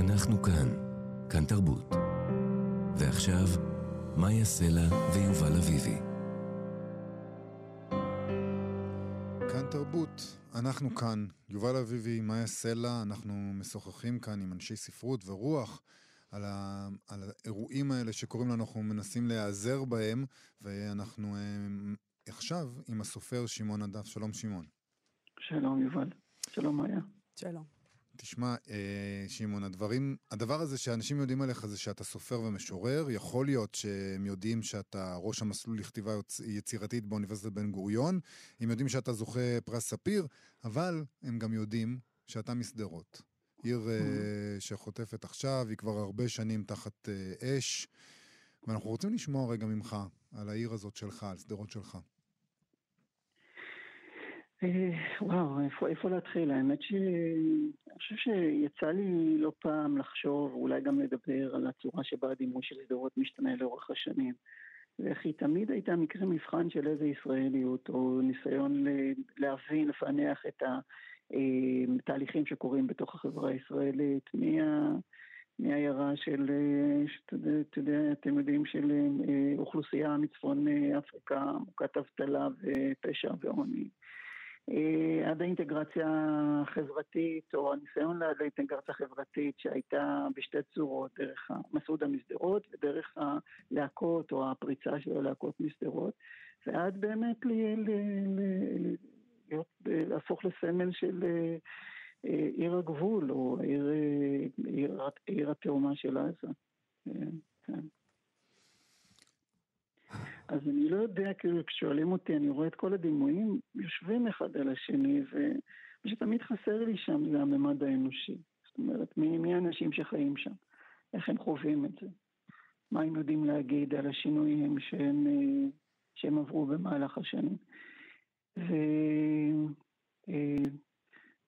אנחנו כאן, כאן תרבות. ועכשיו, מאיה סלע ויובל אביבי. כאן תרבות, אנחנו כאן, יובל אביבי, מאיה סלע, אנחנו משוחחים כאן עם אנשי ספרות ורוח על, ה, על האירועים האלה שקורים לנו, אנחנו מנסים להיעזר בהם, ואנחנו אה, עכשיו עם הסופר שמעון הדף. שלום שמעון. שלום יובל. שלום מאיה. שלום. תשמע, אה, שמעון, הדברים, הדבר הזה שאנשים יודעים עליך זה שאתה סופר ומשורר, יכול להיות שהם יודעים שאתה ראש המסלול לכתיבה יצירתית באוניברסיטת בן גוריון, הם יודעים שאתה זוכה פרס ספיר, אבל הם גם יודעים שאתה משדרות. עיר אה, שחוטפת עכשיו, היא כבר הרבה שנים תחת אה, אש, ואנחנו רוצים לשמוע רגע ממך על העיר הזאת שלך, על שדרות שלך. אה, וואו, איפה, איפה להתחיל? האמת שאני חושב שיצא לי לא פעם לחשוב, אולי גם לדבר על הצורה שבה הדימוי של שדרות משתנה לאורך השנים. ואיך היא תמיד הייתה מקרה מבחן של איזה ישראליות, או ניסיון להבין, לפענח את התהליכים אה, שקורים בתוך החברה הישראלית, מה... מעיירה של, אתה יודע, אתם יודעים, של אה, אוכלוסייה מצפון אפריקה, מוכת אבטלה ופשע ועוני. אה, עד האינטגרציה החברתית, או הניסיון לאינטגרציה החברתית שהייתה בשתי צורות, דרך המסעודה משדרות ודרך הלהקות או הפריצה של הלהקות משדרות, ועד באמת להיות, להפוך לסמל של אה, עיר הגבול, או עיר, עיר, עיר התאומה של עזה. כן. אז אני לא יודע, כאילו, כששואלים אותי, אני רואה את כל הדימויים יושבים אחד על השני, ומה שתמיד חסר לי שם זה הממד האנושי. זאת אומרת, מי, מי האנשים שחיים שם? איך הם חווים את זה? מה הם יודעים להגיד על השינויים שהם, אה, שהם עברו במהלך השנים? ו...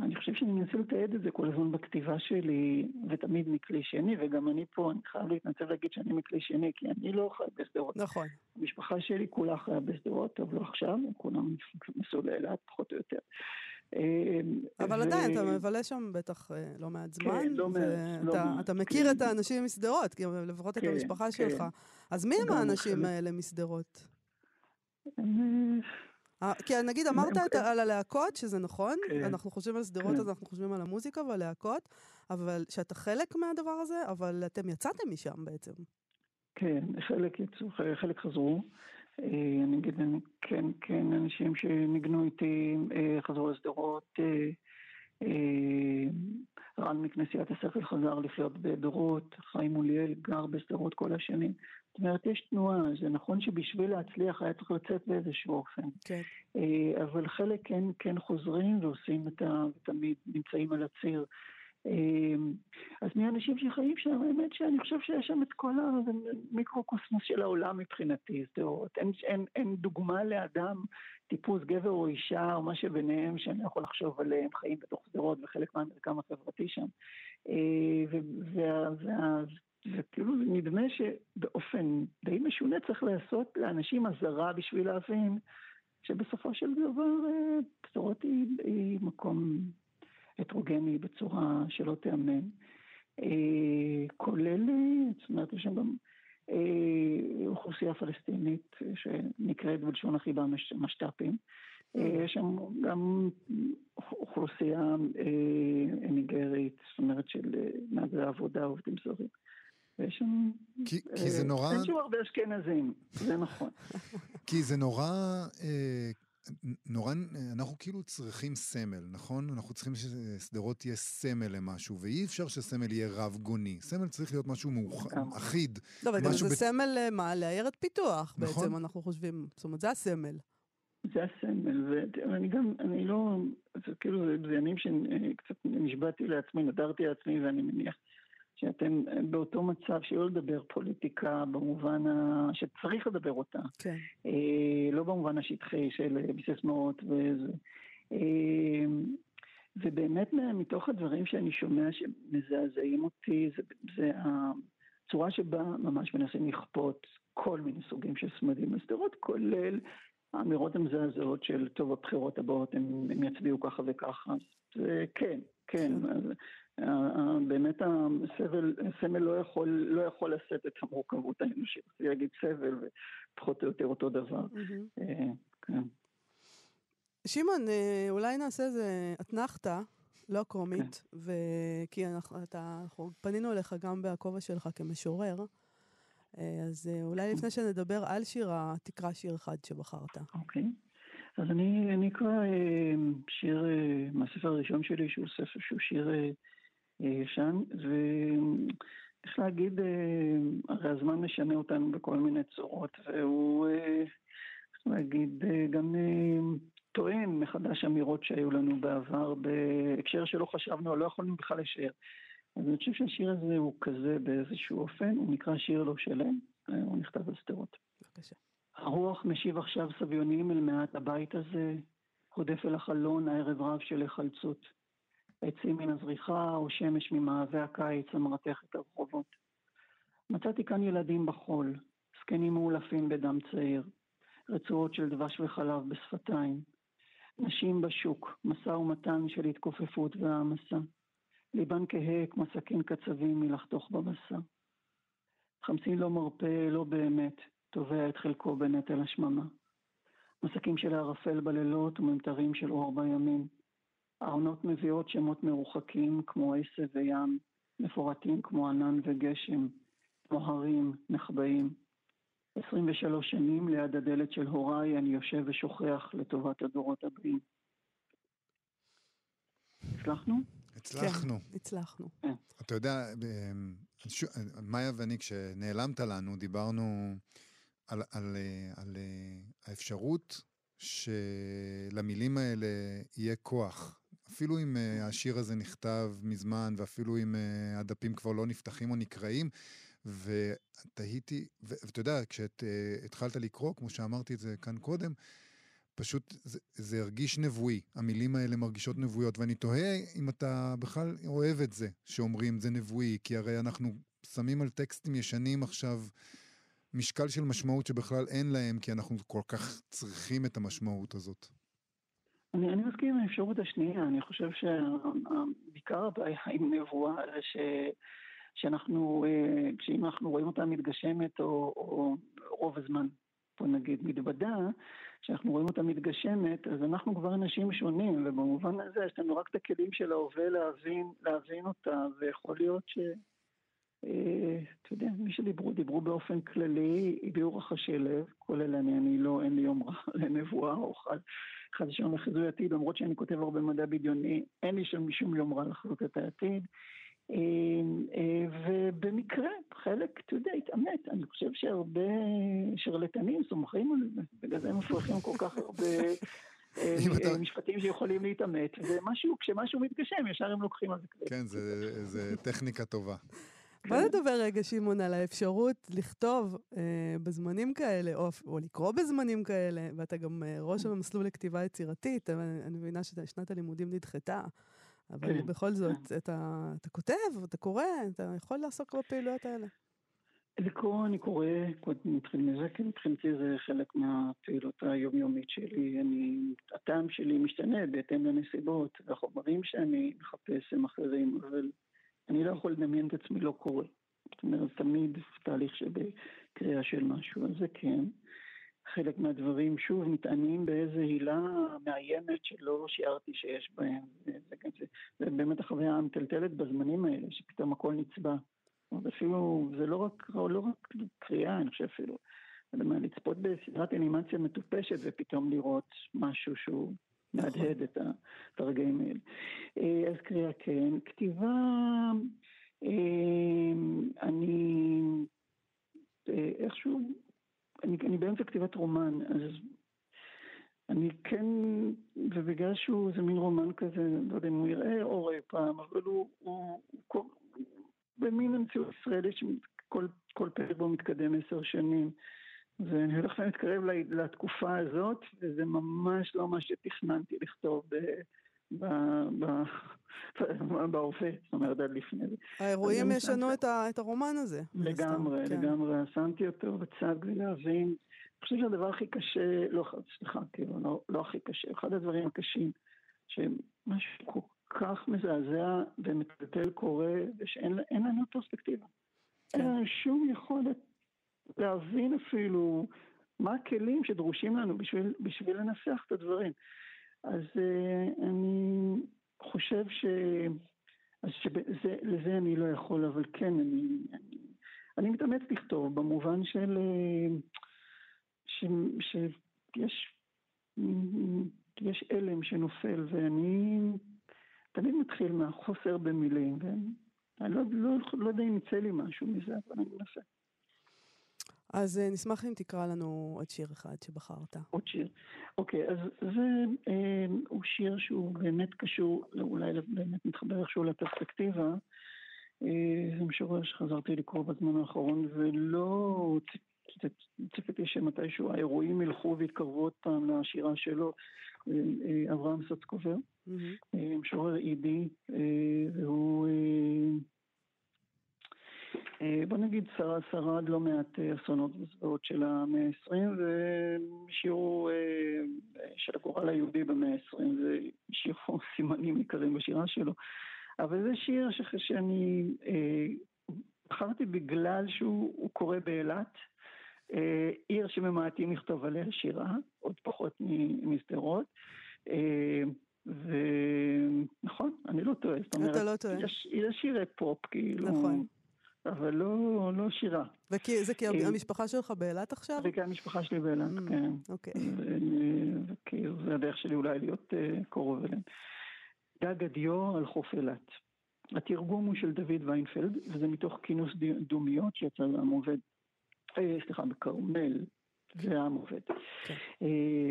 אני חושב שאני מנסה לתעד את זה כל הזמן בכתיבה שלי, ותמיד מכלי שני, וגם אני פה, אני חייב להתנצל להגיד שאני מכלי שני, כי אני לא חי בשדרות. נכון. המשפחה שלי כולה חיה בשדרות, טוב, לא עכשיו, כולם נסעו לאילת, פחות או יותר. אמ, אבל עדיין, אתה מבלה שם בטח אה, לא מעט זמן, כן, לא מעט. לא אתה מכיר כן. את האנשים משדרות, לפחות את כן, המשפחה שלך. אז מי הם האנשים האלה משדרות? אה, כי נגיד אמרת על הלהקות, שזה נכון, כן. אנחנו חושבים על שדרות, כן. אז אנחנו חושבים על המוזיקה והלהקות, אבל שאתה חלק מהדבר הזה, אבל אתם יצאתם משם בעצם. כן, חלק יצאו, חלק חזרו. אה, אני אגיד, כן, כן, אנשים שניגנו איתי אה, חזרו לשדרות. רן מכנסיית השכל חזר לחיות בדורות, חיים מוליאל גר בשדרות כל השנים. זאת אומרת, יש תנועה, זה נכון שבשביל להצליח היה צריך לצאת באיזשהו אופן. כן. אה, אבל חלק כן, כן חוזרים ועושים את ה... ותמיד נמצאים על הציר. אה, אז מי האנשים שחיים שם? האמת שאני חושב שיש שם את כל המיקרוקוסמוס של העולם מבחינתי. זאת אין, אין, אין דוגמה לאדם, טיפוס גבר או אישה או מה שביניהם שאני יכול לחשוב עליהם, חיים בתוך שדרות וחלק מהמרקם החברתי שם. אה, וכאילו נדמה שבאופן די משונה צריך לעשות לאנשים אזהרה בשביל להבין שבסופו של דבר אה, היא, היא מקום הטרוגני בצורה שלא תיאמן. אה, כולל, זאת אומרת, יש שם גם אה, אוכלוסייה פלסטינית שנקראת בלשון החיבה משת"פים. יש שם גם אוכלוסייה ניגרית, זאת אומרת של מהגרי עבודה, עובדים זרים. ויש שם... כי, כי זה נורא... אין שם הרבה אשכנזים, זה נכון. כי זה נורא... אה, נורא, אנחנו כאילו צריכים סמל, נכון? אנחנו צריכים ששדרות תהיה סמל למשהו, ואי אפשר שסמל יהיה רב גוני. סמל צריך להיות משהו מאוח... אחיד. לא, אבל זה ב... סמל אה, מה? לעיירת פיתוח נכון? בעצם, אנחנו חושבים. זאת אומרת, זה הסמל. זה הסמל, ואני גם, אני לא, זה כאילו, זה ימים שקצת נשבעתי לעצמי, נדרתי לעצמי, ואני מניח שאתם באותו מצב שלא לדבר פוליטיקה במובן ה... שצריך לדבר אותה. כן. אה, לא במובן השטחי של בסיסמאות וזה. אה, ובאמת מתוך הדברים שאני שומע שמזעזעים אותי, זה, זה הצורה שבה ממש מנסים לכפות כל מיני סוגים של סמדים לשדרות, כולל האמירות המזעזעות של טוב הבחירות הבאות הם, הם יצביעו ככה וככה. זה כן, כן, באמת הסבל, הסמל לא יכול, לא יכול לשאת את המורכבות האנושית, זה יגיד סבל ופחות או יותר אותו דבר. כן. שמעון, אולי נעשה איזה אתנחתא לא קרומית, כן. כי אנחנו, פנינו אליך גם בכובע שלך כמשורר, אה, אז אה, אולי לפני שנדבר על שירה, תקרא שיר אחד שבחרת. אוקיי. אז אני, אקרא אה, שיר מהספר הראשון שלי, שהוא ספר, שהוא שיר ישן, ואיך להגיד, הרי הזמן משנה אותנו בכל מיני צורות, והוא, איך להגיד, גם טוען מחדש אמירות שהיו לנו בעבר בהקשר שלא חשבנו לא יכולנו בכלל לשער. אז אני חושב שהשיר הזה הוא כזה באיזשהו אופן, הוא נקרא שיר לא שלם, הוא נכתב על שדרות. בבקשה. הרוח משיב עכשיו סביונים אל מעט הבית הזה, הודף אל החלון הערב רב של היחלצות. עצים מן הזריחה או שמש ממאהבי הקיץ המרתח את הרחובות. מצאתי כאן ילדים בחול, זקנים מאולפים בדם צעיר, רצועות של דבש וחלב בשפתיים, נשים בשוק, משא ומתן של התכופפות והעמסה. ליבן כהה כמו סכין קצבים מלחתוך בבשר. חמסין לא מרפה, לא באמת, תובע את חלקו בנטל השממה. מסקים של הערפל בלילות וממטרים של אור בימים. העונות מביאות שמות מרוחקים כמו עשב וים, מפורטים כמו ענן וגשם, כמו הרים, נחבאים. 23 שנים ליד הדלת של הוריי אני יושב ושוכח לטובת הדורות הבאים. הצלחנו? הצלחנו. כן, הצלחנו. כן. אתה יודע, אמ, מאיה ואני, כשנעלמת לנו, דיברנו על, על, על האפשרות שלמילים האלה יהיה כוח. אפילו אם אה, השיר הזה נכתב מזמן, ואפילו אם אה, הדפים כבר לא נפתחים או נקראים, ותהיתי, ואתה יודע, כשהתחלת לקרוא, כמו שאמרתי את זה כאן קודם, פשוט זה, זה הרגיש נבואי, המילים האלה מרגישות נבואיות, ואני תוהה אם אתה בכלל אוהב את זה, שאומרים זה נבואי, כי הרי אנחנו שמים על טקסטים ישנים עכשיו משקל של משמעות שבכלל אין להם, כי אנחנו כל כך צריכים את המשמעות הזאת. אני, אני מסכים עם האפשרות השנייה, אני חושב שבעיקר הבעיה עם נבואה ש... שאנחנו, אה, כשאם אנחנו רואים אותה מתגשמת או, או רוב הזמן, בוא נגיד, מתבדה, כשאנחנו רואים אותה מתגשמת, אז אנחנו כבר אנשים שונים, ובמובן הזה יש לנו רק את הכלים של ההווה להבין, להבין אותה, ויכול להיות ש... אה, אתה יודע, מי שדיברו, דיברו באופן כללי, הביאו רחשי לב, כולל אני, אני לא, אין לי יום רע לנבואה או חד, חד ושלום לחיזוי עתיד, למרות שאני כותב הרבה מדע בדיוני, אין לי שם משום יום רע לחזות את העתיד. אמ, אה, ובמקרה, חלק, אתה יודע, התעמת. אני חושב שהרבה שרלטנים סומכים על זה, בגלל זה הם מפרחים כל כך הרבה אה, אה, משפטים שיכולים להתעמת, ומשהו, כשמשהו מתגשם, ישר הם לוקחים על זה קרדיט. כן, זה טכניקה טובה. בוא נדבר רגע, שמעון, על האפשרות לכתוב אה, בזמנים כאלה, או, או לקרוא בזמנים כאלה, ואתה גם אה, ראש המסלול לכתיבה יצירתית, אבל אני מבינה ששנת הלימודים נדחתה. אבל כן. בכל זאת, כן. אתה, אתה כותב, אתה קורא, אתה יכול לעסוק בפעילויות האלה. לקרוא אני קורא, נתחיל מזה, כי מבחינתי זה חלק מהפעילות היומיומית שלי. אני, הטעם שלי משתנה בהתאם לנסיבות, והחומרים שאני מחפש הם אחרים, אבל אני לא יכול לדמיין את עצמי לא קורא. זאת אומרת, תמיד תהליך שבקריאה של משהו, אז זה כן. חלק מהדברים, שוב, מתענים באיזה הילה מאיימת שלא שיערתי שיש בהם. זה, זה, זה, זה באמת החוויה המטלטלת בזמנים האלה, שפתאום הכל נצבע. אפילו, זה לא רק, לא רק קריאה, אני חושב אפילו. לצפות בסדרת אנימציה מטופשת ופתאום לראות משהו שהוא מהדהד את, את הרגעים האלה. אה, אז קריאה כן. כתיבה, אה, אני אה, איכשהו אני, אני באמצע כתיבת רומן, אז אני כן, ובגלל שהוא איזה מין רומן כזה, לא יודע אם הוא יראה אור אי פעם, אבל הוא, הוא, הוא, הוא במין המציאות ישראלית שכל פרק בו מתקדם עשר שנים. ואני הולך ומתקרב לתקופה הזאת, וזה ממש לא מה שתכננתי לכתוב ב... בהווה, זאת אומרת עד לפני זה. האירועים ישנו את הרומן הזה. לגמרי, כן. לגמרי, שמתי אותו בצד כדי להבין. אני חושב שהדבר הכי קשה, לא, סליחה, כאילו, לא, לא הכי קשה, אחד הדברים הקשים, שמשהו כל כך מזעזע ומטלטל קורה, ושאין לנו פרספקטיבה. אין כן. לנו שום יכולת להבין אפילו מה הכלים שדרושים לנו בשביל, בשביל לנסח את הדברים. אז uh, אני חושב ש... אז שלזה אני לא יכול, אבל כן, אני, אני, אני מתאמץ לכתוב במובן של... ש, שיש יש אלם שנופל, ואני תמיד מתחיל מהחוסר במילים, ואני לא, לא, לא יודע אם יצא לי משהו מזה, אבל אני מנסה. אז uh, נשמח אם תקרא לנו עוד שיר אחד שבחרת. עוד שיר. אוקיי, אז זה אה, הוא שיר שהוא באמת קשור, אולי באמת מתחבר איכשהו לפרספקטיבה. אה, זה משורר שחזרתי לקרוא בזמן האחרון, ולא ציפיתי שמתישהו האירועים ילכו ויתקרבו עוד פעם לשירה שלו, אה, אה, אברהם סצקובר, mm-hmm. משורר אידי, והוא... בוא נגיד שרד לא מעט אסונות וזוועות של המאה ה-20 ושירו של הגורל היהודי במאה ה-20 והשאירו סימנים עיקריים בשירה שלו. אבל זה שיר שאני בחרתי בגלל שהוא קורא באילת. אה, עיר שממעטים לכתוב עליה שירה, עוד פחות משדרות. אה, ונכון, אני לא טועה. זאת אומרת, אתה לא טועה. יש שירי פופ, כאילו. נכון. אבל לא, לא שירה. וזה כי אה, המשפחה שלך באילת עכשיו? זה כי המשפחה שלי באילת, mm, כן. אוקיי. וכאילו, זה הדרך שלי אולי להיות קרוב אליהם. דג הדיו על חוף אילת. התרגום הוא של דוד ויינפלד, וזה מתוך כינוס דומיות שיצא לעם עובד אה, סליחה, בכרמל, זה העם עובד. כן. אה,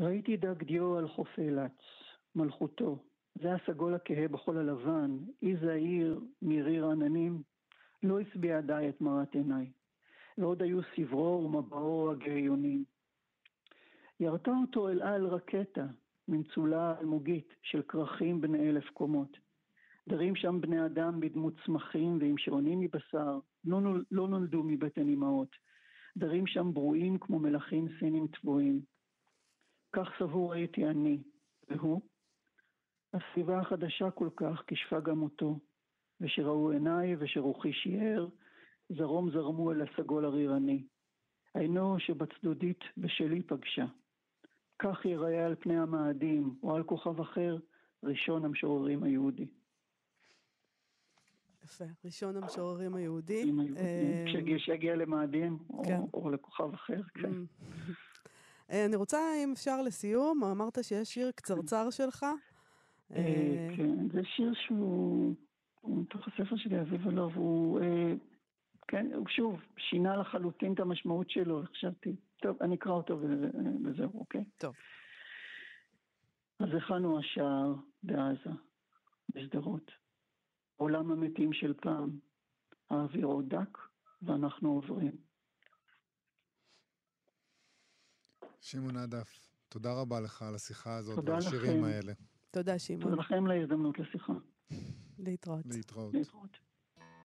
ראיתי דג דיו על חוף אילת, מלכותו, זה הסגול הכהה בחול הלבן, אי זעיר מריר עננים, לא השביע די את מרת עיניי, ועוד היו סברו ומבעו הגריונים. ירתה אותו אל על רקטה, ממצולה אלמוגית של כרכים בני אלף קומות. דרים שם בני אדם בדמות צמחים ועם שעונים מבשר, לא, לא נולדו מבטן אמהות. דרים שם ברואים כמו מלכים סינים טבועים. כך סבור הייתי אני, והוא? הסביבה החדשה כל כך כישפה גם אותו, ושראו עיניי ושרוחי שיער, זרום זרמו אל הסגול הרירני. עינו שבצדודית בשלי פגשה. כך ייראה על פני המאדים, או על כוכב אחר, ראשון המשוררים היהודי. יפה, ראשון המשוררים היהודי. כשיגיע למאדים, כן. או לכוכב אחר, כן. אה, אני רוצה, אם אפשר, לסיום, אמרת שיש שיר קצרצר שלך. אה, אה, כן, זה שיר שהוא מתוך הספר שלי, אביב אלוב, הוא, כן, הוא שוב, שינה לחלוטין את המשמעות שלו, חשבתי, טוב, אני אקרא אותו וזהו, אוקיי? טוב. אז הכנו השער בעזה, בשדרות. עולם המתים של פעם, האוויר עוד דק ואנחנו עוברים. שמעון עדף, תודה רבה לך על השיחה הזאת ועל השירים האלה. תודה, שמעון. תודה לכם להזדמנות לשיחה. להתראות. להתראות. להתראות.